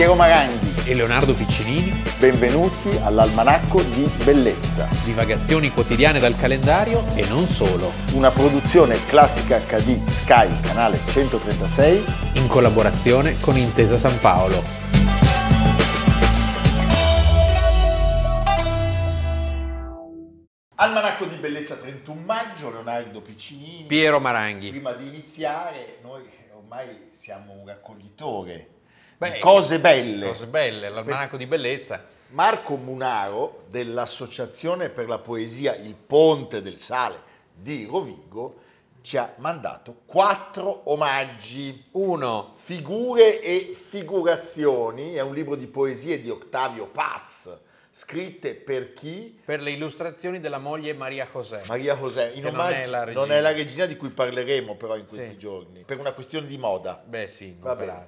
Piero Maranghi. e Leonardo Piccinini, Benvenuti all'Almanacco di Bellezza, divagazioni quotidiane dal calendario e non solo, una produzione classica HD Sky, canale 136. in collaborazione con Intesa San Paolo. Almanacco di Bellezza 31 maggio, Leonardo Piccinini. Piero Maranghi. Prima di iniziare, noi ormai siamo un raccoglitore Beh, cose belle. Cose belle, l'almanacco di bellezza. Marco Munaro dell'Associazione per la Poesia Il Ponte del Sale di Rovigo ci ha mandato quattro omaggi. Uno, Figure e figurazioni è un libro di poesie di Octavio Paz, scritte per chi? per le illustrazioni della moglie Maria José. Maria José. In Che non omaggio- è la regina. non è la regina di cui parleremo però in questi Sì. giorni, per una questione di moda. Beh sì, non Va bene.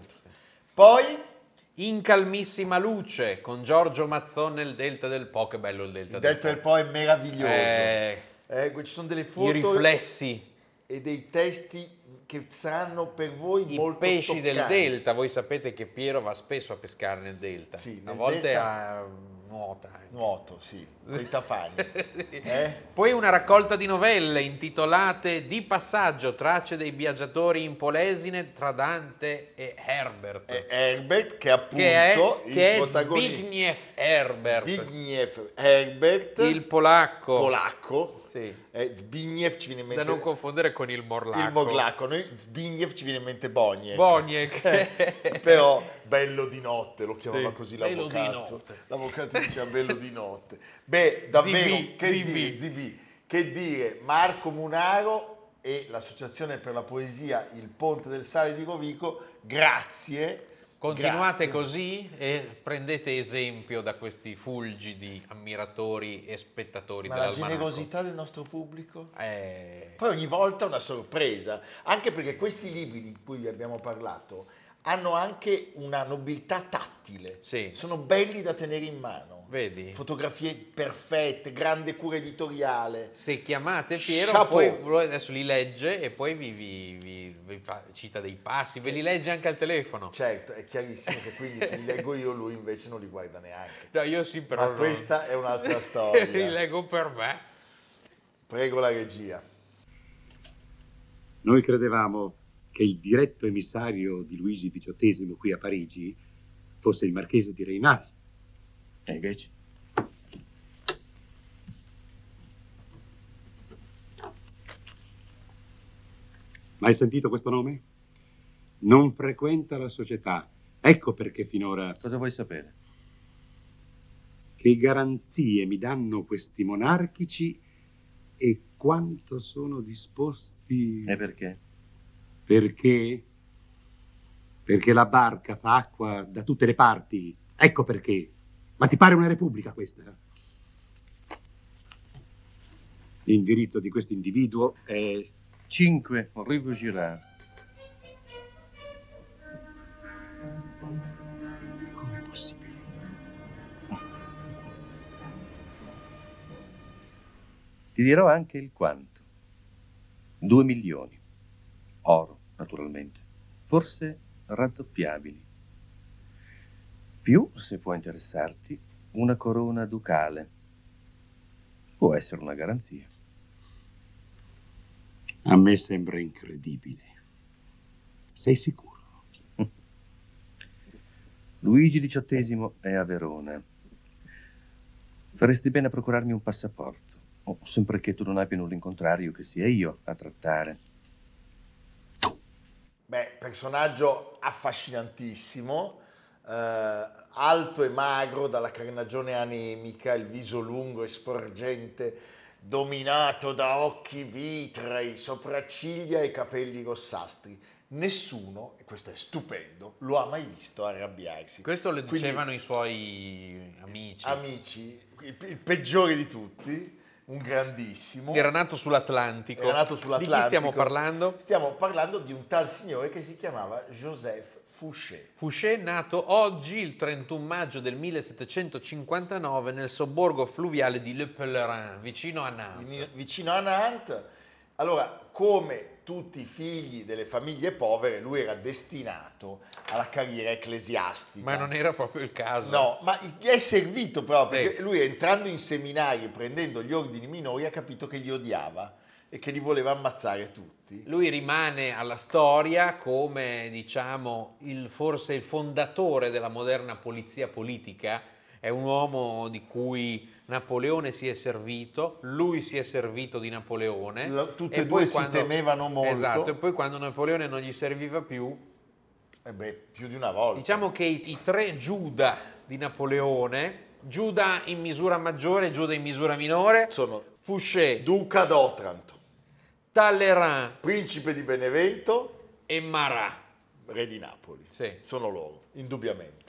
Poi In calmissima luce, con Giorgio Mazzon nel Delta del Po, che bello il Delta il del Delta del Po è meraviglioso. Eh, Eh, ci sono delle I foto riflessi, e dei testi che saranno per voi i molto pesci del toccanti. Delta. Voi sapete che Piero va spesso a pescare nel Delta. Sì, a volte Delta- a nuota. anche. Nuoto, sì, con i tafani. Eh? Poi una raccolta di novelle intitolate Di passaggio, tracce dei viaggiatori in Polesine tra Dante e Herbert. È Herbert che appunto che è, il che è protagonista Zbigniew Herbert, Zbigniew Herbert, il polacco. polacco. Sì. Eh, Zbigniew ci viene in Da mente non confondere con il morlacco. il moglacco, noi Zbigniew ci viene in mente Boniek. Boniek. Però bello di notte, lo chiamava Sì, così bello di l'avvocato. notte. L'avvocato diceva bello di notte. Beh, davvero, ZB, che ZB. dire, ZB, che dire, Marco Munaro e l'Associazione per la Poesia Il Ponte del Sale di Rovico, grazie. Continuate grazie. così e prendete esempio da questi fulgidi ammiratori e spettatori Ma la generosità del nostro pubblico? Eh, Poi ogni volta una sorpresa, anche perché questi libri di cui vi abbiamo parlato hanno anche una nobiltà tattile, Sì. sono belli da tenere in mano, vedi? fotografie perfette, grande cura editoriale. Se chiamate Piero, Chapeau. poi lui adesso li legge e poi vi, vi- vi- vi fa- cita dei passi, ve li legge anche al telefono. Certo, è chiarissimo che quindi se li leggo io lui invece non li guarda neanche. No, io sì, però. Ma non- questa è un'altra li storia. leggo per me. Prego la regia. Noi credevamo che il diretto emissario di Luigi XVIII qui a Parigi fosse il marchese di Reinal. E invece? Mai sentito questo nome? Non frequenta la società. Ecco perché finora Cosa vuoi sapere? che garanzie mi danno questi monarchici e quanto sono disposti... E perché? Perché? Perché la barca fa acqua da tutte le parti. Ecco perché. Ma ti pare una repubblica questa? L'indirizzo di questo individuo è 5 Rue Vaugirard. Com'è possibile? Ti dirò anche il quanto. 2 milioni. Oro, naturalmente. Forse raddoppiabili. Più, se può interessarti, una corona ducale. Può essere una garanzia. A me sembra incredibile. Sei sicuro? Luigi XVIII è a Verona. Faresti bene a procurarmi un passaporto, o sempre che tu non abbia nulla in contrario che sia io a trattare. Beh, personaggio affascinantissimo, eh, alto e magro, dalla carnagione anemica, il viso lungo e sporgente, dominato da occhi vitrei, sopracciglia e capelli rossastri. Nessuno, e questo è stupendo, lo ha mai visto arrabbiarsi. Questo lo Quindi, dicevano i suoi amici. amici, il, il peggiore di tutti, un grandissimo. Era nato sull'Atlantico. Era nato sull'Atlantico. Di chi stiamo parlando? Stiamo parlando di un tal signore che si chiamava Joseph Fouché. Fouché nato oggi, il 31 maggio del 1759, nel sobborgo fluviale di Le Pèlerin, vicino a Nantes. Vicino a Nantes. Allora, come tutti i figli delle famiglie povere, lui era destinato alla carriera ecclesiastica. Ma non era proprio il caso. No, ma gli è servito proprio, Sì. perché lui entrando in seminari, prendendo gli ordini minori, ha capito che li odiava e che li voleva ammazzare tutti. Lui rimane alla storia come, diciamo, il, forse il fondatore della moderna polizia politica. È un uomo di cui Napoleone si è servito, lui si è servito di Napoleone. Lo- tutte e e due si temevano molto. Esatto, e poi quando Napoleone non gli serviva più, Eh beh, più di una volta. diciamo che i, i tre Giuda di Napoleone, Giuda in misura maggiore e Giuda in misura minore, Sono Fouché, Duca d'Otranto, Talleyrand Principe di Benevento, e Marat. Re di Napoli. Sì. Sono loro, indubbiamente.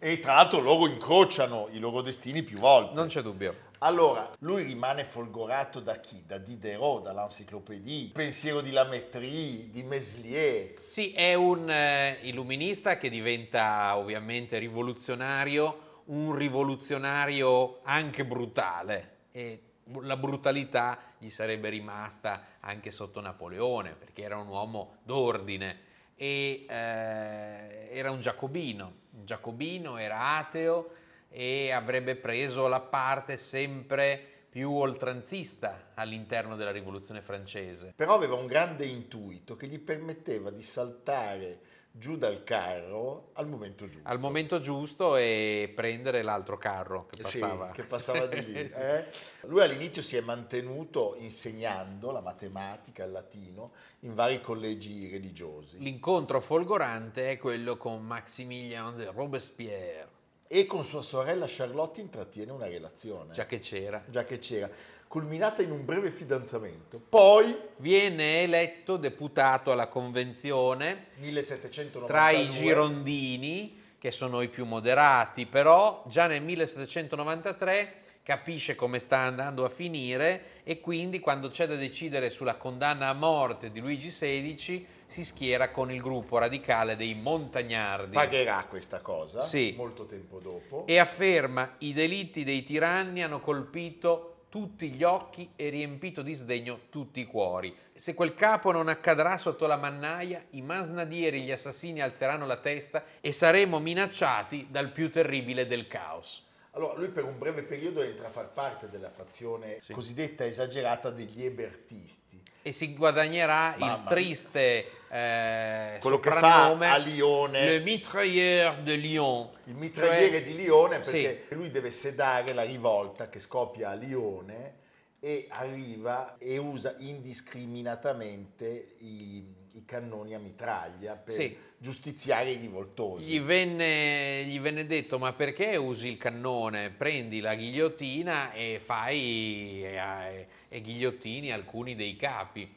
E tra l'altro loro incrociano i loro destini più volte. Non c'è dubbio. Allora, lui rimane folgorato da chi? Da Diderot, dall'Encyclopédie, pensiero di Lametrie, di Meslier. Sì, è un eh, illuminista che diventa ovviamente rivoluzionario, un rivoluzionario anche brutale e la brutalità gli sarebbe rimasta anche sotto Napoleone perché era un uomo d'ordine e eh, era un giacobino, giacobino era ateo e avrebbe preso la parte sempre più oltranzista all'interno della rivoluzione francese. Però aveva un grande intuito che gli permetteva di saltare giù dal carro al momento giusto. al momento giusto e prendere l'altro carro che Sì, passava. che passava di lì. eh. Lui all'inizio si è mantenuto insegnando la matematica, il latino, in vari collegi religiosi. L'incontro folgorante è quello con Maximilien de Robespierre, E con sua sorella Charlotte intrattiene una relazione, già che c'era. già che c'era, culminata in un breve fidanzamento. Poi, Viene eletto deputato alla convenzione 1792, tra i girondini, che sono i più moderati, però già nel 1793 capisce come sta andando a finire e quindi quando c'è da decidere sulla condanna a morte di Luigi XVI si schiera con il gruppo radicale dei Montagnardi pagherà questa cosa Sì. molto tempo dopo. e afferma i delitti dei tiranni hanno colpito tutti gli occhi e riempito di sdegno tutti i cuori. Se quel capo non accadrà sotto la mannaia, i masnadieri e gli assassini alzeranno la testa e saremo minacciati dal più terribile del caos. Allora, lui per un breve periodo entra a far parte della fazione Sì. cosiddetta esagerata degli ebertisti. E si guadagnerà il Mamma. triste eh, Quello che fa a Lione. Le mitrailleur de Lyon. Il mitragliere Cioè- di Lione Sì. perché lui deve sedare la rivolta che scoppia a Lione e arriva e usa indiscriminatamente i, i cannoni a mitraglia per Sì. Giustiziare i rivoltosi. Gli venne, gli venne detto: Ma perché usi il cannone? Prendi la ghigliottina e fai e, e ghigliottini alcuni dei capi.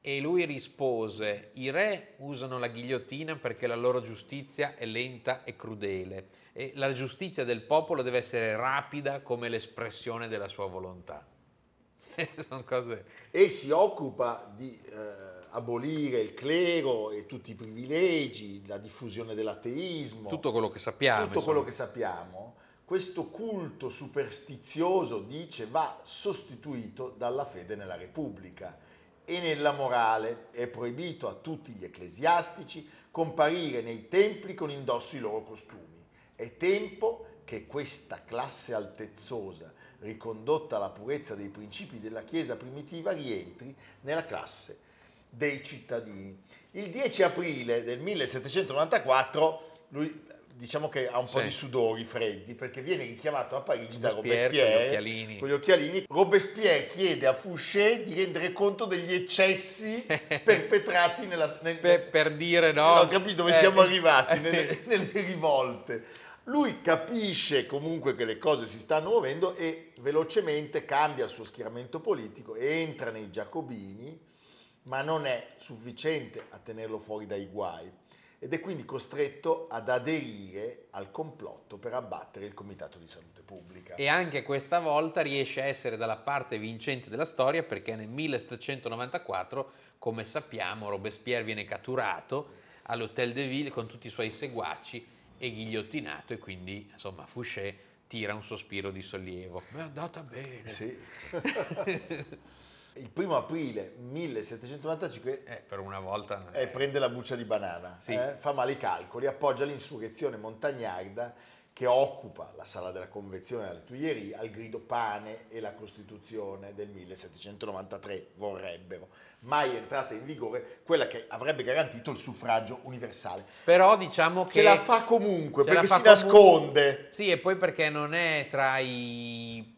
E lui rispose: I re usano la ghigliottina perché la loro giustizia è lenta e crudele. E la giustizia del popolo deve essere rapida come l'espressione della sua volontà. Sono cose. e si occupa di eh, abolire il clero e tutti i privilegi, la diffusione dell'ateismo, Tutto quello che sappiamo. tutto quello insomma. che sappiamo. Questo culto superstizioso, dice, va sostituito dalla fede nella Repubblica e nella morale. È proibito a tutti gli ecclesiastici comparire nei templi con indosso i loro costumi. È tempo che questa classe altezzosa, ricondotta alla purezza dei principi della Chiesa primitiva, rientri nella classe dei cittadini. Il 10 aprile del 1794 lui diciamo che ha un po' Sì. di sudori freddi perché viene richiamato a Parigi da Robespierre, con gli con gli occhialini. Robespierre chiede a Fouché di rendere conto degli eccessi perpetrati nella, nel, Per, per dire no. ho capito dove Eh, siamo arrivati nelle, nelle rivolte. Lui capisce comunque che le cose si stanno muovendo e velocemente cambia il suo schieramento politico, entra nei giacobini, ma non è sufficiente a tenerlo fuori dai guai ed è quindi costretto ad aderire al complotto per abbattere il Comitato di Salute Pubblica. E anche questa volta riesce a essere dalla parte vincente della storia perché nel 1794, come sappiamo, Robespierre viene catturato all'Hôtel de Ville con tutti i suoi seguaci e ghigliottinato e quindi insomma Fouché tira un sospiro di sollievo. Mi è andata bene. Sì. Il primo aprile 1795 Eh, per una volta... eh, prende la buccia di banana, Sì. eh, fa male i calcoli, appoggia l'insurrezione montagnarda che occupa la sala della convenzione alle Tuileries al grido pane e la Costituzione del 1793 vorrebbero. Mai entrata in vigore quella che avrebbe garantito il suffragio universale. Però diciamo che... Ce la fa comunque perché si comunque- nasconde. Sì, e poi perché non è tra i,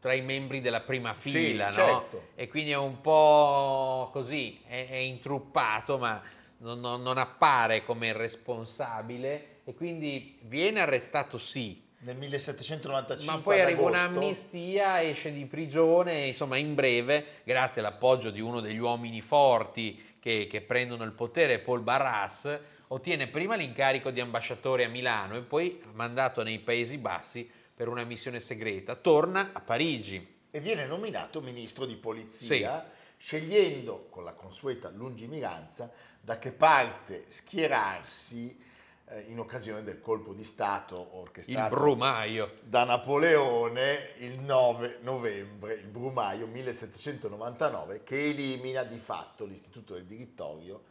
tra i membri della prima Sì, fila, no? certo. E quindi è un po' così, è, è intruppato, ma non, non- non appare come il responsabile e quindi viene arrestato sì, Nel 1795 ma poi arriva un'amnistia, esce di prigione, insomma in breve, grazie all'appoggio di uno degli uomini forti che, che prendono il potere, Paul Barras, ottiene prima l'incarico di ambasciatore a Milano e poi mandato nei Paesi Bassi per una missione segreta. Torna a Parigi. e viene nominato ministro di polizia, scegliendo con la consueta lungimiranza da che parte schierarsi eh, in occasione del colpo di Stato Il orchestrato da Napoleone il 9 novembre, il Brumaio 1799, che elimina di fatto l'istituto del dirittorio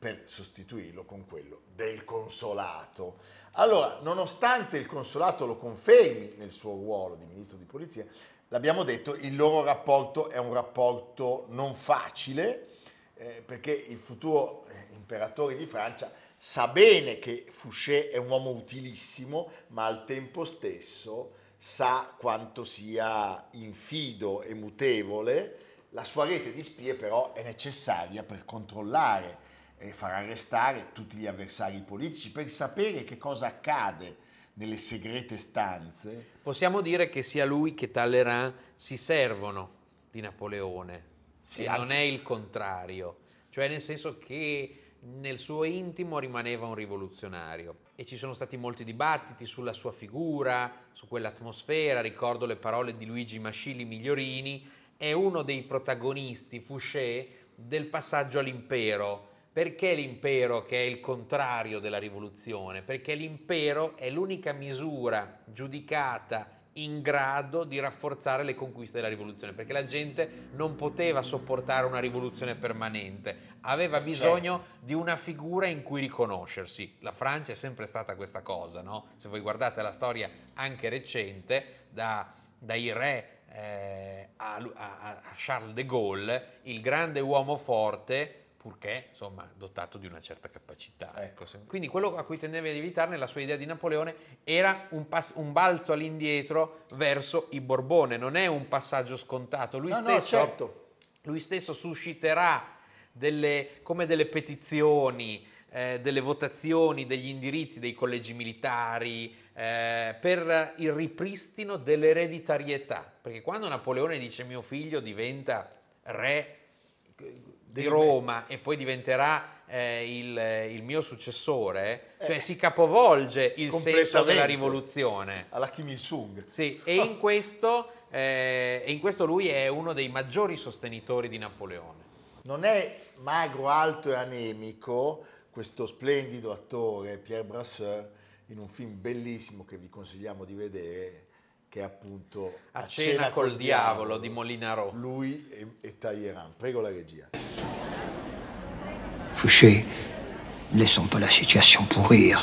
per sostituirlo con quello del consolato. Allora, nonostante il consolato lo confermi nel suo ruolo di ministro di polizia, l'abbiamo detto, il loro rapporto è un rapporto non facile, eh, perché il futuro eh, imperatore di Francia sa bene che Fouché è un uomo utilissimo, ma al tempo stesso sa quanto sia infido e mutevole. La sua rete di spie però è necessaria per controllare e far arrestare tutti gli avversari politici, per sapere che cosa accade nelle segrete stanze. Possiamo dire che sia lui che Talleyrand si servono di Napoleone, Sì, anche- non è il contrario, cioè nel senso che nel suo intimo rimaneva un rivoluzionario e ci sono stati molti dibattiti sulla sua figura, su quell'atmosfera, ricordo le parole di Luigi Mascilli Migliorini, è uno dei protagonisti, Fouché, del passaggio all'impero. Perché l'impero che è il contrario della rivoluzione? Perché l'impero è l'unica misura giudicata in grado di rafforzare le conquiste della rivoluzione, perché la gente non poteva sopportare una rivoluzione permanente, aveva bisogno di una figura in cui riconoscersi. La Francia è sempre stata questa cosa, no? Se voi guardate la storia anche recente, da- dai re eh, a, a- a Charles de Gaulle, il grande uomo forte, purché insomma dotato di una certa capacità. Ecco. Quindi quello a cui tendeva ad evitare nella sua idea di Napoleone era un, pass- un balzo all'indietro verso i Borbone, non è un passaggio scontato. Lui, No, no, stesso, certo. lui stesso susciterà delle, come delle petizioni, eh, delle votazioni, degli indirizzi dei collegi militari eh, per il ripristino dell'ereditarietà. Perché quando Napoleone dice mio figlio diventa re di Roma e poi diventerà eh, il, il mio successore, cioè Eh, si capovolge il senso della rivoluzione. Alla Kim Il-sung. Sì, e in, questo, eh, e in questo lui è uno dei maggiori sostenitori di Napoleone. Non è magro, alto e anemico questo splendido attore Pierre Brasseur in un film bellissimo che vi consigliamo di vedere che è appunto A cena col diavolo di Molinaro. Lui e, e Talleyrand. Prego la regia. Fouché, ne laissons pas la situation pourrir.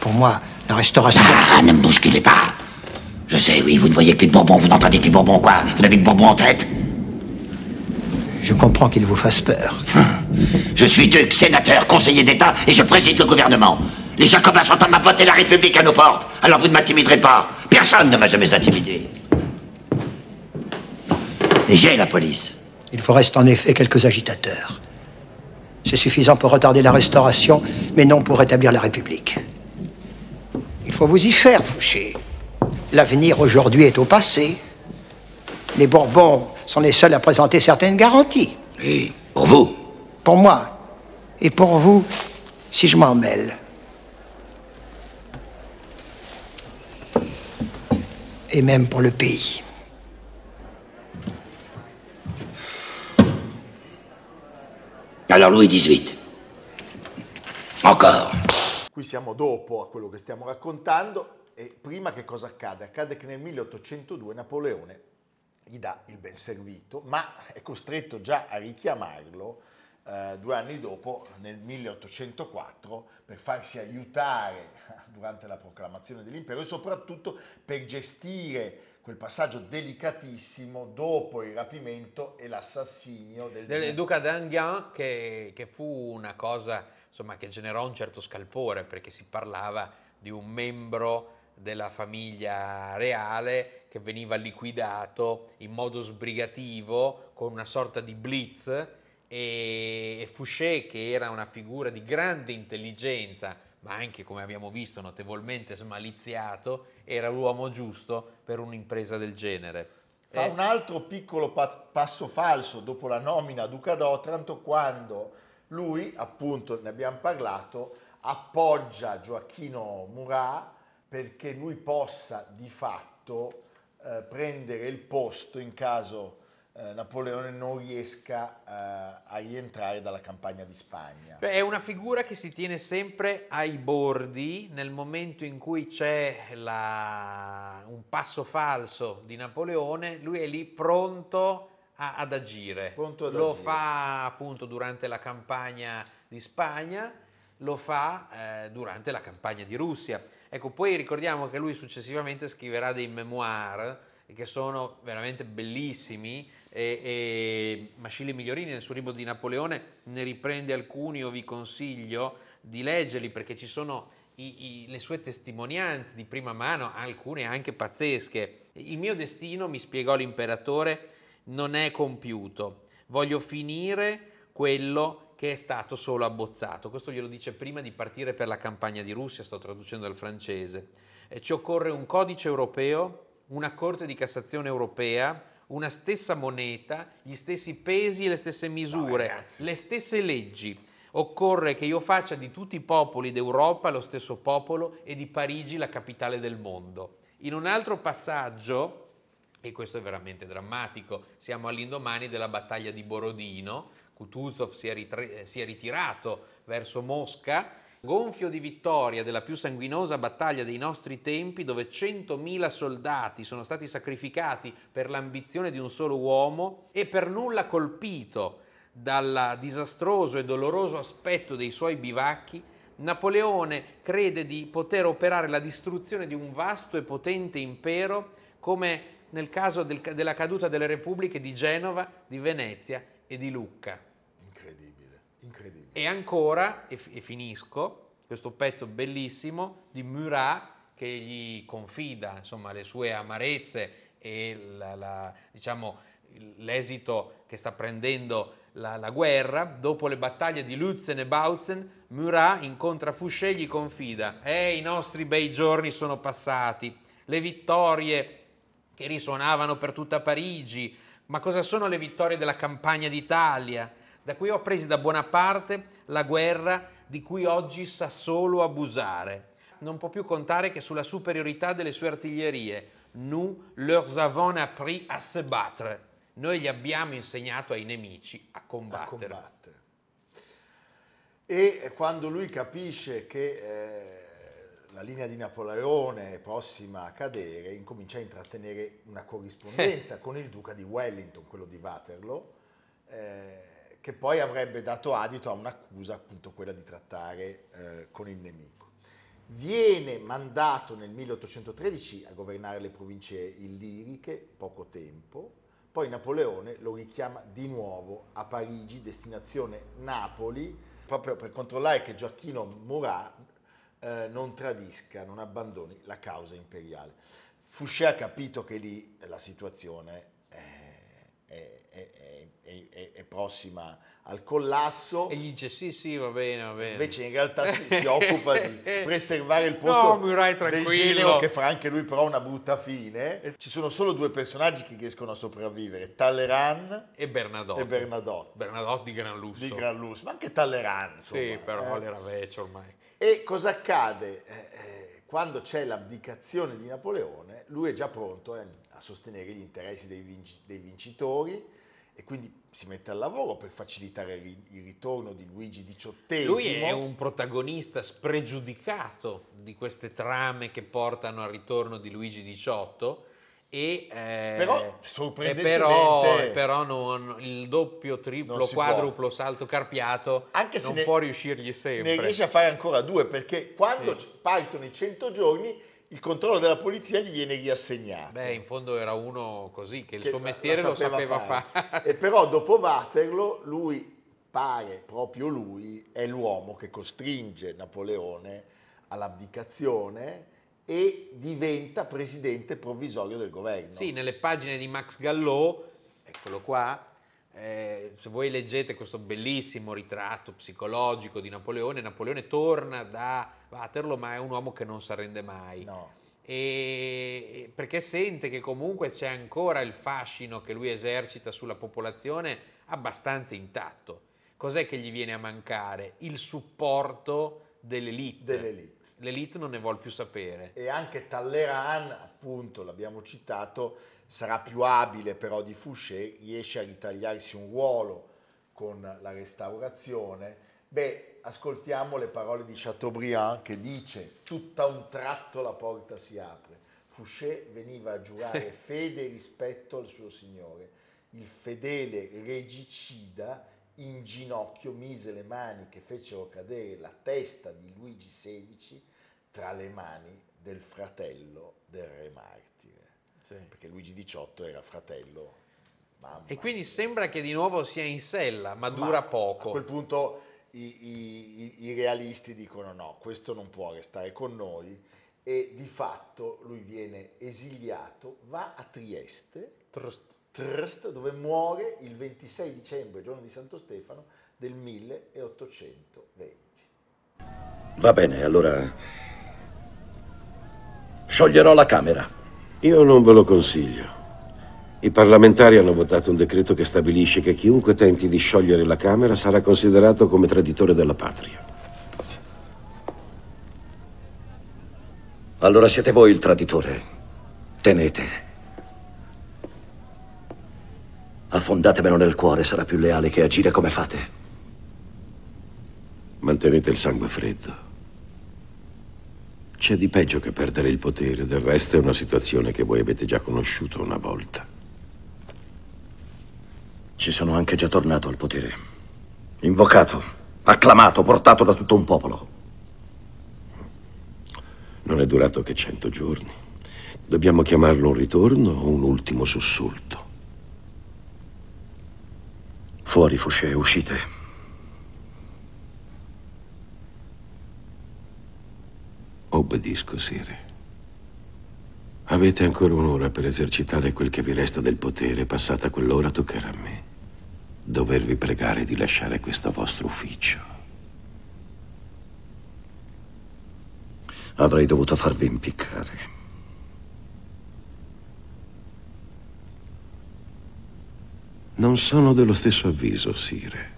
Pour moi, la restauration. Ah, ne me bousculez pas Je sais, oui, vous ne voyez que les Bourbons, vous n'entendez que les Bourbons, quoi Vous n'avez que Bourbons en tête Je comprends qu'il vous fasse peur. Je suis duc, sénateur, conseiller d'État et je préside le gouvernement. Les Jacobins sont à ma porte et la République à nos portes. Alors vous ne m'intimiderez pas. Personne ne m'a jamais intimidé. Et j'ai la police. Il vous reste en effet quelques agitateurs. C'est suffisant pour retarder la restauration, mais non pour rétablir la République. Il faut vous y faire, Fouché. L'avenir aujourd'hui est au passé. Les Bourbons sont les seuls à présenter certaines garanties. Et pour vous Pour moi. Et pour vous, si je m'en mêle. Et même pour le pays. Alors Louis XVIII. Encore. Qui siamo dopo a quello che stiamo raccontando e prima che cosa accade? Accade che nel 1802 Napoleone gli dà il ben servito, ma è costretto già a richiamarlo eh, due anni dopo, nel 1804, per farsi aiutare durante la proclamazione dell'impero e soprattutto per gestire quel passaggio delicatissimo dopo il rapimento e l'assassinio del, del duca d'Enghien che, che fu una cosa insomma, che generò un certo scalpore perché si parlava di un membro della famiglia reale che veniva liquidato in modo sbrigativo con una sorta di blitz e Fouché che era una figura di grande intelligenza ma anche come abbiamo visto notevolmente smaliziato era l'uomo giusto per un'impresa del genere. Fa Eh, un altro piccolo pa- passo falso dopo la nomina a Duca d'Otranto quando lui, appunto ne abbiamo parlato, appoggia Gioacchino Murat perché lui possa di fatto eh, prendere il posto in caso eh, Napoleone non riesca eh, a rientrare dalla campagna di Spagna. È una figura che si tiene sempre ai bordi nel momento in cui c'è la- un passo falso di Napoleone, lui è lì pronto a- ad agire. Pronto ad lo agire. fa appunto durante la campagna di Spagna, lo fa eh, durante la campagna di Russia. Ecco, poi ricordiamo che lui successivamente scriverà dei memoir che sono veramente bellissimi e, e Mascilli Migliorini nel suo libro di Napoleone ne riprende alcuni, io vi consiglio di leggerli perché ci sono i- i- le sue testimonianze di prima mano, alcune anche pazzesche. Il mio destino, mi spiegò l'imperatore, non è compiuto. Voglio finire quello che è stato solo abbozzato. Questo glielo dice prima di partire per la campagna di Russia, sto traducendo dal francese. Eh, ci occorre un codice europeo, una Corte di Cassazione europea, una stessa moneta, gli stessi pesi e le stesse misure, ragazzi. le stesse leggi. Occorre che io faccia di tutti i popoli d'Europa lo stesso popolo e di Parigi la capitale del mondo. In un altro passaggio, e questo è veramente drammatico, siamo all'indomani della battaglia di Borodino, Kutuzov si è, ritre- si è ritirato verso Mosca, gonfio di vittoria della più sanguinosa battaglia dei nostri tempi, dove 100.000 soldati sono stati sacrificati per l'ambizione di un solo uomo e per nulla colpito dal disastroso e doloroso aspetto dei suoi bivacchi, Napoleone crede di poter operare la distruzione di un vasto e potente impero come nel caso del- della caduta delle repubbliche di Genova, di Venezia e di Lucca. Incredibile, incredibile. E ancora, e, fi- e finisco, questo pezzo bellissimo di Murat che gli confida insomma, le sue amarezze e la- la- diciamo, l'esito che sta prendendo la, la guerra. Dopo le battaglie di Lutzen e Bautzen, Murat incontra Fouché e gli confida «Eh, i nostri bei giorni sono passati, le vittorie che risuonavano per tutta Parigi. Ma cosa sono le vittorie della campagna d'Italia? Da cui ho appresi da Bonaparte la guerra di cui oggi sa solo abusare. Non può più contare che sulla superiorità delle sue artiglierie. Nous leur avons appris à se battre. Noi gli abbiamo insegnato ai nemici a a combattere. combattere. E quando lui capisce che eh, la linea di Napoleone è prossima a cadere, incomincia a intrattenere una corrispondenza con il duca di Wellington, quello di Waterloo, eh, che poi avrebbe dato adito a un'accusa, appunto quella di trattare eh, con il nemico. Viene mandato nel 1813 a governare le province illiriche, poco tempo, poi Napoleone lo richiama di nuovo a Parigi, destinazione Napoli, proprio per controllare che Gioacchino Murat eh, non tradisca, non abbandoni la causa imperiale. Fouché ha capito che lì la situazione è, è- è- è- è- è prossima al collasso. E gli dice sì sì va bene va bene. Invece in realtà si, si occupa di preservare il No, posto Murat, del tranquillo. genio che farà anche lui però una brutta fine. Ci sono solo due personaggi che riescono a sopravvivere, Talleyrand E Bernadotte. e Bernadotte, Bernadotte di gran lusso. di Gran Lusso, ma anche Talleyrand. Insomma, Sì, però eh. l'era vecchio ormai. E cosa accade? Eh, eh, quando c'è l'abdicazione di Napoleone, lui è già pronto eh, a sostenere gli interessi dei, vinci- dei vincitori e quindi si mette al lavoro per facilitare il ri- il ritorno di Luigi XVIII. Lui è un protagonista spregiudicato di queste trame che portano al ritorno di Luigi XVIII E, eh, Però, sorprendentemente- però, però non- il doppio, triplo, si può. quadruplo salto carpiato Anche se non ne- può riuscirgli sempre. Ne riesce a fare ancora due perché quando Sì. partono i 100 giorni il controllo della polizia gli viene riassegnato. Beh, in fondo era uno così, che il che suo la- mestiere la lo sapeva fare. E però dopo Waterloo lui pare, proprio lui, è l'uomo che costringe Napoleone all'abdicazione e diventa presidente provvisorio del governo. Sì, nelle pagine di Max Gallò, eccolo qua, eh, se voi leggete questo bellissimo ritratto psicologico di Napoleone, Napoleone torna da Waterloo ma è un uomo che non si arrende mai. No. E perché sente che comunque c'è ancora il fascino che lui esercita sulla popolazione abbastanza intatto. Cos'è che gli viene a mancare? Il supporto dell'elite. Dell'elite. L'elite non ne vuole più sapere. E anche Talleyrand, appunto, l'abbiamo citato, sarà più abile però di Fouché, riesce a ritagliarsi un ruolo con la restaurazione. Beh, ascoltiamo le parole di Chateaubriand che dice tutta un tratto la porta si apre. Fouché veniva a giurare fede e rispetto al suo signore. Il fedele regicida in ginocchio mise le mani che fecero cadere la testa di Luigi XVI tra le mani del fratello del re martire. Perché Luigi XVIII era fratello. Mamma E quindi sembra che di nuovo sia in sella, ma dura ma poco. A quel punto i, i- i- i realisti dicono no, questo non può restare con noi e di fatto lui viene esiliato, va a Trieste, Trst. Trst, dove muore il 26 dicembre, giorno di Santo Stefano, del 1820. Va bene, allora scioglierò la Camera. Io non ve lo consiglio. I parlamentari hanno votato un decreto che stabilisce che chiunque tenti di sciogliere la Camera sarà considerato come traditore della patria. Allora siete voi il traditore. Tenete. Affondatemelo nel cuore, sarà più leale che agire come fate. Mantenete il sangue freddo. C'è di peggio che perdere il potere, del resto è una situazione che voi avete già conosciuto una volta. Ci sono anche già tornato al potere. Invocato, acclamato, portato da tutto un popolo. Non è durato che cento giorni. Dobbiamo chiamarlo un ritorno o un ultimo sussulto. Fuori, Fouché, uscite. Obbedisco, Sire. Avete ancora un'ora per esercitare quel che vi resta del potere. Passata quell'ora toccherà a me dovervi pregare di lasciare questo vostro ufficio. Avrei dovuto farvi impiccare. Non sono dello stesso avviso, Sire.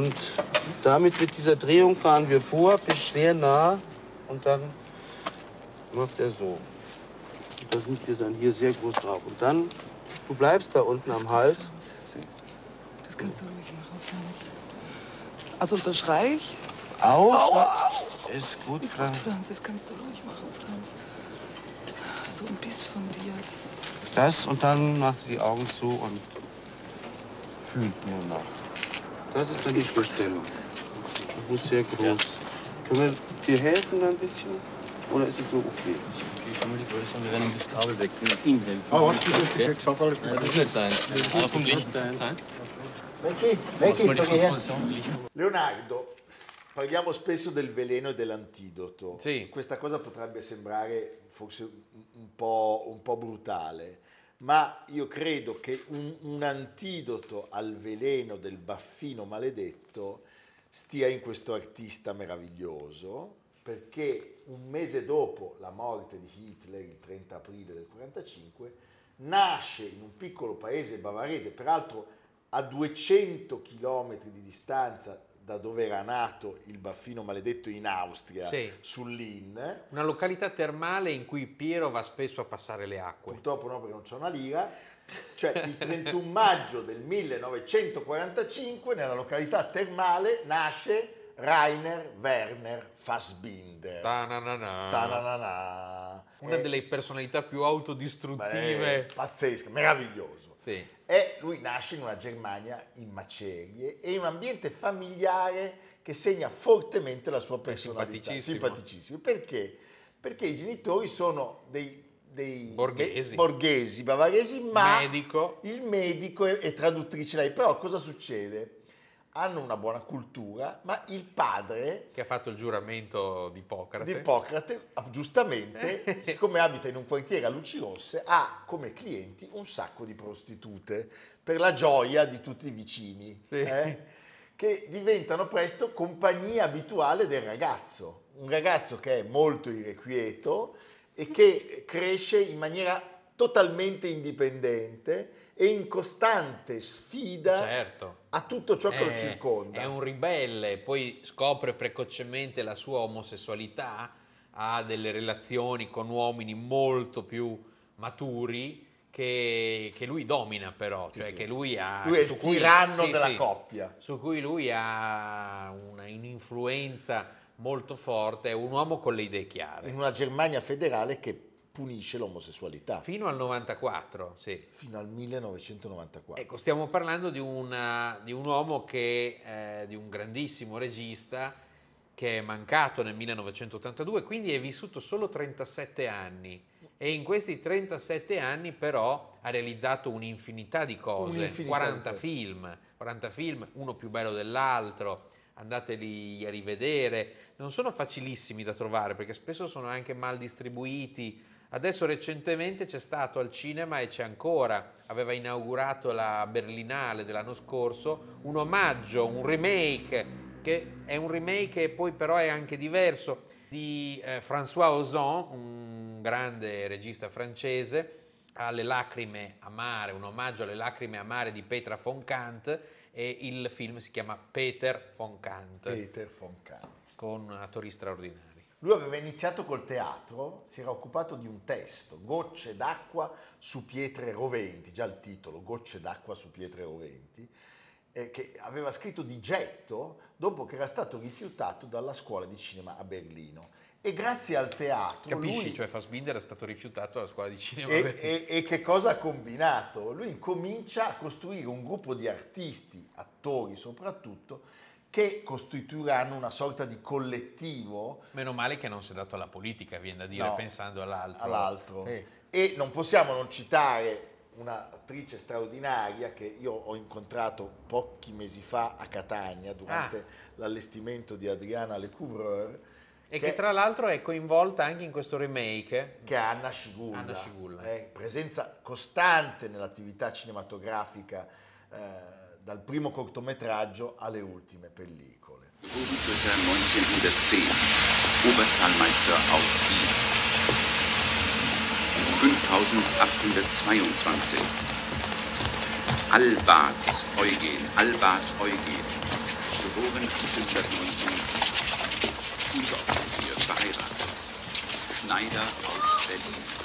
Und damit mit dieser Drehung fahren wir vor bis sehr nah und dann macht er so. Und das liegt dir dann hier sehr groß drauf. Und dann, du bleibst da unten am Hals. Das kannst du ruhig machen, Franz. Also unterschrei ich? Au, schrei- Ist gut, Ist Franz. gut, Franz, das kannst du ruhig machen, Franz. So ein Biss von dir. Das und dann machst du die Augen zu und fühlt nur nach. Das ist dann die Bestellung. Du bist sehr groß. Können wir dir helfen ein bisschen? Oder ist es so okay? Ich kann mir die Größe und wir werden ihm das Kabel weg. Ihm helfen. Oh, was? Das ist okay? perfekt, schau mal. Nein, das ist nicht dein. Aber vom Licht dein. Vecchi, mal. Leonardo, parliamo spesso del veleno e dell'antidoto. Sì. Questa cosa potrebbe sembrare forse un po', un po' brutale, ma io credo che un, un antidoto al veleno del baffino maledetto stia in questo artista meraviglioso, perché un mese dopo la morte di Hitler, il 30 aprile del 1945, nasce in un piccolo paese bavarese, peraltro a 200 km di distanza da dove era nato il baffino maledetto in Austria, Sì. sull'Inn. Una località termale in cui Piero va spesso a passare le acque. Purtroppo no, perché non c'è una lira. Cioè, il 31 maggio del 1945, nella località termale, nasce Rainer Werner Fassbinder. Ta-na-na-na. Ta-na-na-na. Una Eh, delle personalità più autodistruttive. pazzesco, meraviglioso. Sì. E lui nasce in una Germania in macerie e in un ambiente familiare che segna fortemente la sua personalità. simpaticissimo. Simpaticissimo. Perché? Perché i genitori sono dei, dei Borghesi. me- borghesi bavaresi, ma Medico. il medico e, e traduttrice lei. Però cosa succede? Hanno una buona cultura, ma il padre Che ha fatto il giuramento di Ippocrate. di Ippocrate, ah, giustamente, siccome abita in un quartiere a luci rosse, ha come clienti un sacco di prostitute per la gioia di tutti i vicini, Sì. eh, che diventano presto compagnia abituale del ragazzo. Un ragazzo che è molto irrequieto e che cresce in maniera totalmente indipendente e in costante sfida Certo. a tutto ciò che lo È- circonda. È un ribelle, poi scopre precocemente la sua omosessualità, ha delle relazioni con uomini molto più maturi che, che lui domina però, cioè sì. che lui ha... Lui è il cui- tiranno sì, della sì, coppia. Su cui lui ha una, un'influenza molto forte, è un uomo con le idee chiare. in una Germania federale che punisce l'omosessualità Fino al 94, sì. fino al 1994. Ecco, stiamo parlando di, una- di un uomo che, eh, di un grandissimo regista che è mancato nel 1982, quindi è vissuto solo 37 anni e in questi 37 anni però ha realizzato un'infinità di cose, Un'infinità di 40 cose. film, 40 film, uno più bello dell'altro, andateli a rivedere, non sono facilissimi da trovare perché spesso sono anche mal distribuiti. Adesso recentemente c'è stato al cinema e c'è ancora, aveva inaugurato la Berlinale dell'anno scorso, un omaggio, un remake, che è un remake e poi però è anche diverso, di eh, François Ozon, un grande regista francese, alle lacrime amare, un omaggio alle lacrime amare di Petra von Kant e il film si chiama Peter von Kant, Peter von Kant. con attori straordinari. Lui aveva iniziato col teatro, si era occupato di un testo, Gocce d'acqua su pietre roventi, già il titolo, Gocce d'acqua su pietre roventi, eh, che aveva scritto di getto dopo che era stato rifiutato dalla scuola di cinema a Berlino. E grazie al teatro... Capisci? lui- Cioè Fassbinder è stato rifiutato alla scuola di cinema. E, e- e che cosa ha combinato? Lui comincia a costruire un gruppo di artisti, attori soprattutto, che costituiranno una sorta di collettivo Meno male che non si è dato alla politica, viene da dire, No, pensando all'altro. all'altro. Sì. E non possiamo non citare un'attrice straordinaria che io ho incontrato pochi mesi fa a Catania durante l'allestimento di Adriana Lecouvreur. E che, tra l'altro è coinvolta anche in questo remake. che è Anna Scigulla, Anna Scigulla. eh, presenza costante nell'attività cinematografica eh, dal primo cortometraggio alle ultime pellicole. Bodensritter 1910, Oberzahlmeister aus Wien. 5822. Albert Eugen, Albert Eugen, geboren 1859, Unteroffizier, verheiratet, Schneider aus Berlin.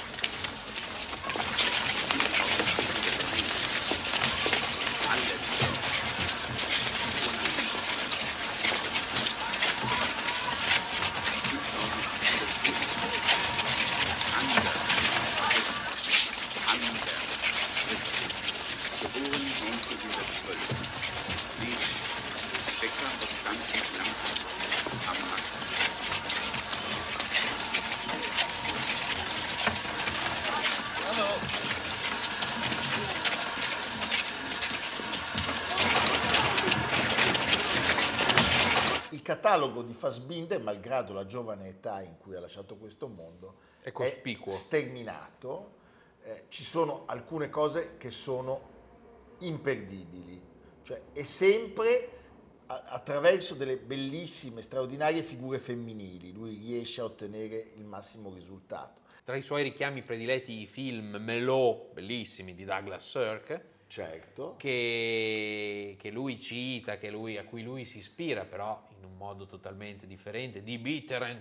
Catalogo di Fassbinder, malgrado la giovane età in cui ha lasciato questo mondo, È cospicuo. sterminato. Eh, ci sono alcune cose che sono imperdibili, cioè è sempre a- attraverso delle bellissime, straordinarie figure femminili, lui riesce a ottenere il massimo risultato. Tra i suoi richiami prediletti i film Melot, bellissimi, di Douglas Sirk, Certo. che, che lui cita, che lui- a cui lui si ispira, però in un modo totalmente differente, di Bitter and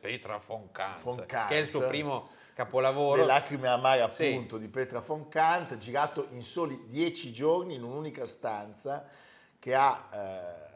Petra von Kant, Von Kant. che è il suo primo capolavoro. Le lacrime amare Sì. appunto di Petra von Kant, girato in soli dieci giorni in un'unica stanza che ha eh,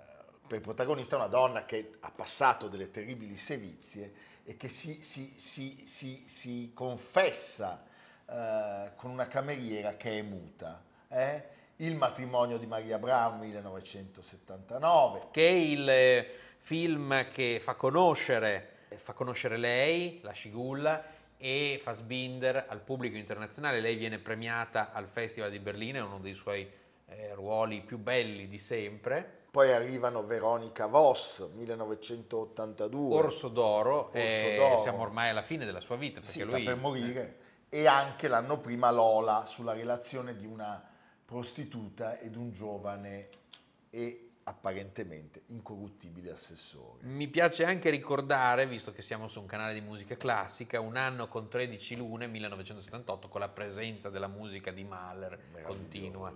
per protagonista una donna che ha passato delle terribili sevizie e che si, si- si- si- si confessa eh, con una cameriera che è muta. eh? Il matrimonio di Maria Brown 1979. che è il eh, film che fa conoscere, fa conoscere lei, la Scigulla, e Fassbinder al pubblico internazionale. Lei viene premiata al Festival di Berlino, è uno dei suoi eh, ruoli più belli di sempre. Poi arrivano Veronica Voss 1982. Orso d'oro, Orso eh, d'oro. siamo ormai alla fine della sua vita. si Perché sta lui, per morire e anche l'anno prima Lola sulla relazione di una prostituta ed un giovane e apparentemente incorruttibile assessore. Mi piace anche ricordare, visto che siamo su un canale di musica classica, un anno con 13 lune, 1978, con la presenza della musica di Mahler continua.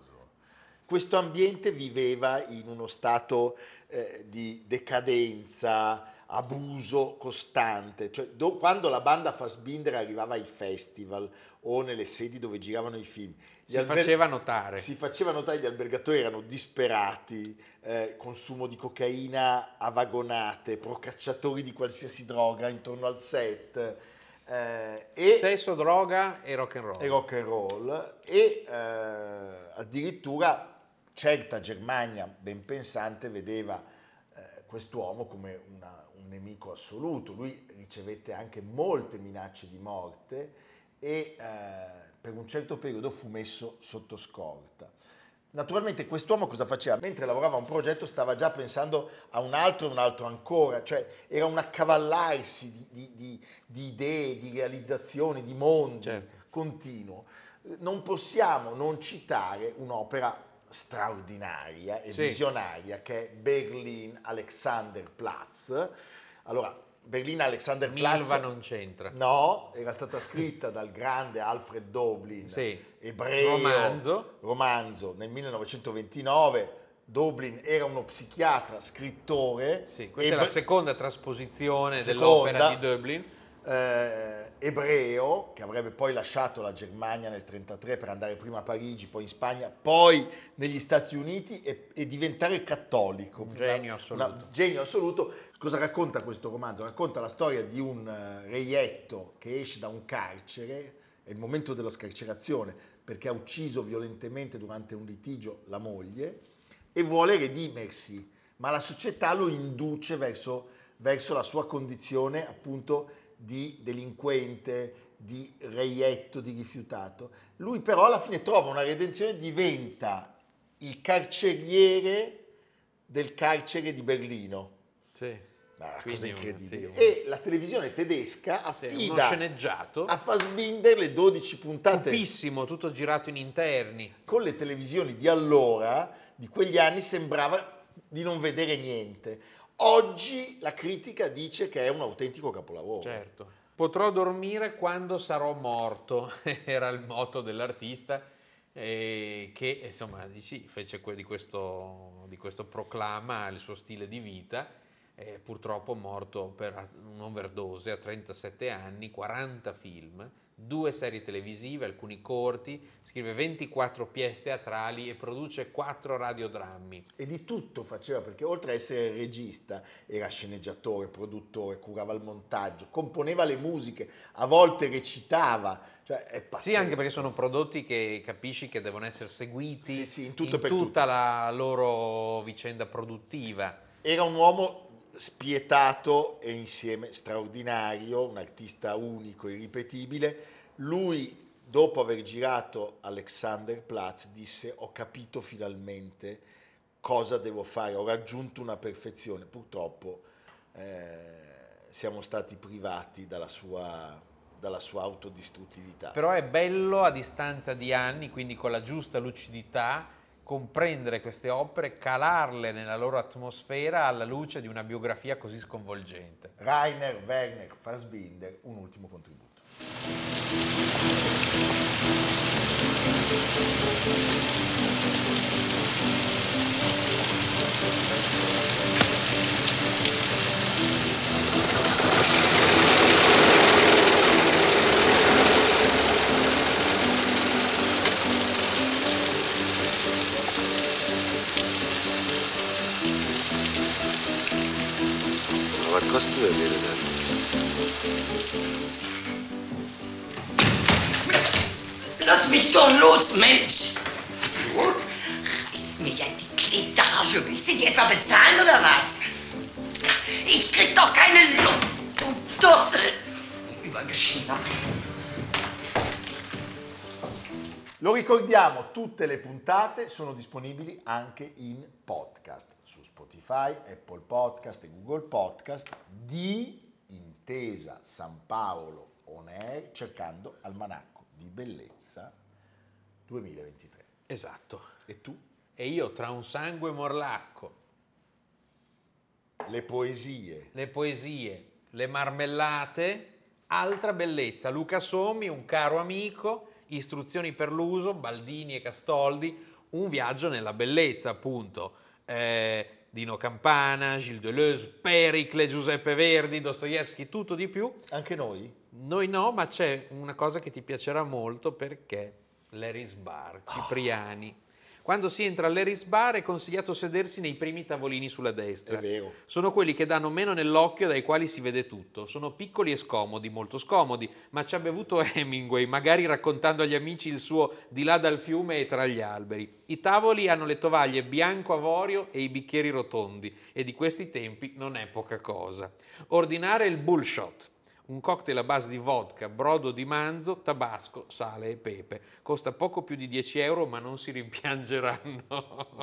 Questo ambiente viveva in uno stato eh, di decadenza, abuso costante, cioè do- quando la banda Fassbinder arrivava ai festival o nelle sedi dove giravano i film, Si faceva notare. Si faceva notare, gli albergatori erano disperati, eh, consumo di cocaina a vagonate, procacciatori di qualsiasi droga intorno al set. eh, e Sesso, droga e rock and roll. e rock and roll e eh, addirittura certa Germania ben pensante vedeva eh, quest'uomo come una- un nemico assoluto. Lui ricevette anche molte minacce di morte e eh, per un certo periodo fu messo sotto scorta. Naturalmente quest'uomo cosa faceva? Mentre lavorava a un progetto stava già pensando a un altro e un altro ancora, cioè era un accavallarsi di, di- di- di idee, di realizzazioni, di mondi continuo. Non possiamo non citare un'opera straordinaria e Sì. visionaria che è Berlin Alexanderplatz. Allora, Berlin Alexanderplatz Milva non c'entra. No, era stata scritta dal grande Alfred Doblin, Sì. ebreo, Romanzo. romanzo, nel 1929. Doblin era uno psichiatra, scrittore. Sì, questa è ebra- la seconda trasposizione Seconda. dell'opera di Dublin. eh, ebreo che avrebbe poi lasciato la Germania nel 1933 per andare prima a Parigi, poi in Spagna, poi negli Stati Uniti e, e diventare cattolico. Un genio assoluto. una- genio assoluto. Cosa racconta questo romanzo? Racconta la storia di un eh, reietto che esce da un carcere, è il momento della scarcerazione, perché ha ucciso violentemente durante un litigio la moglie e vuole redimersi, ma la società lo induce verso, verso la sua condizione appunto di delinquente, di reietto, di rifiutato. Lui però alla fine trova una redenzione, diventa il carceriere del carcere di Berlino. Sì. Una cosa incredibile. sì, E la televisione tedesca Sì, affida sceneggiato. a Fassbinder le 12 puntate Cupissimo, tutto girato in interni. con le televisioni di allora, di quegli anni, sembrava di non vedere niente. Oggi la critica dice che è un autentico capolavoro. Certo. Potrò dormire quando sarò morto, era il motto dell'artista eh, che insomma sì, fece di questo, di questo proclama il suo stile di vita, eh, purtroppo morto per un'overdose a 37 anni, 40 film, due serie televisive, alcuni corti, scrive 24 pièce teatrali e produce 4 radiodrammi. E di tutto faceva, perché oltre a essere regista, era sceneggiatore, produttore, curava il montaggio, componeva le musiche, a volte recitava, cioè è pazzesco. Sì, anche perché sono prodotti che capisci che devono essere seguiti Sì, sì, in tutto per tutta la loro vicenda produttiva. Era un uomo spietato e insieme straordinario, un artista unico, irripetibile. Lui, dopo aver girato Alexanderplatz, disse ho capito finalmente cosa devo fare, ho raggiunto una perfezione. Purtroppo eh, siamo stati privati dalla sua, dalla sua autodistruttività. Però è bello a distanza di anni, quindi con la giusta lucidità, comprendere queste opere, calarle nella loro atmosfera alla luce di una biografia così sconvolgente. Rainer Werner Fassbinder, un ultimo contributo. Lass mich doch los, Mensch! So, reißt mir ja die Kletage. Willst du die etwa bezahlen oder was? Ich krieg doch keine Luft, du Dussel! Übergeschnappt. Lo ricordiamo, tutte le puntate sono disponibili anche in podcast su Spotify, Apple Podcast e Google Podcast di Intesa San Paolo On Air cercando Almanacco di Bellezza 2023. Esatto. E tu? E io tra un sangue morlacco, Le poesie, le poesie, le marmellate, altra bellezza. Luca Sommi, un caro amico, istruzioni per l'uso, Baldini e Castoldi, un viaggio nella bellezza, appunto. Eh, Dino Campana, Gilles Deleuze, Pericle, Giuseppe Verdi, Dostoevsky, tutto di più. anche noi? Noi no, ma c'è una cosa che ti piacerà molto perché l'Eris Bar, Ah. Cipriani. Quando si entra all'Eris Bar è consigliato sedersi nei primi tavolini sulla destra. È vero. Sono quelli che danno meno nell'occhio dai quali si vede tutto. Sono piccoli e scomodi, molto scomodi, ma ci ha bevuto Hemingway, magari raccontando agli amici il suo di là dal fiume e tra gli alberi. I tavoli hanno le tovaglie bianco avorio e i bicchieri rotondi, e di questi tempi non è poca cosa. Ordinare il bullshot. Un cocktail a base di vodka, brodo di manzo, tabasco, sale e pepe. Costa poco più di 10 euro, ma non si rimpiangeranno.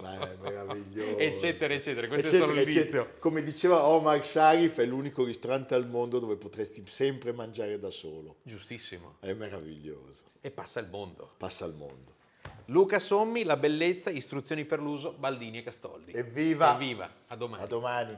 Ma è meraviglioso. eccetera, eccetera. Questo Eccetera, è solo l'inizio. eccetera. Come diceva Omar Sharif, è l'unico ristorante al mondo dove potresti sempre mangiare da solo. Giustissimo. È meraviglioso. E passa il mondo. Passa al mondo. Luca Sommi, La bellezza, istruzioni per l'uso, Baldini e Castoldi. Evviva! Evviva! A domani. A domani.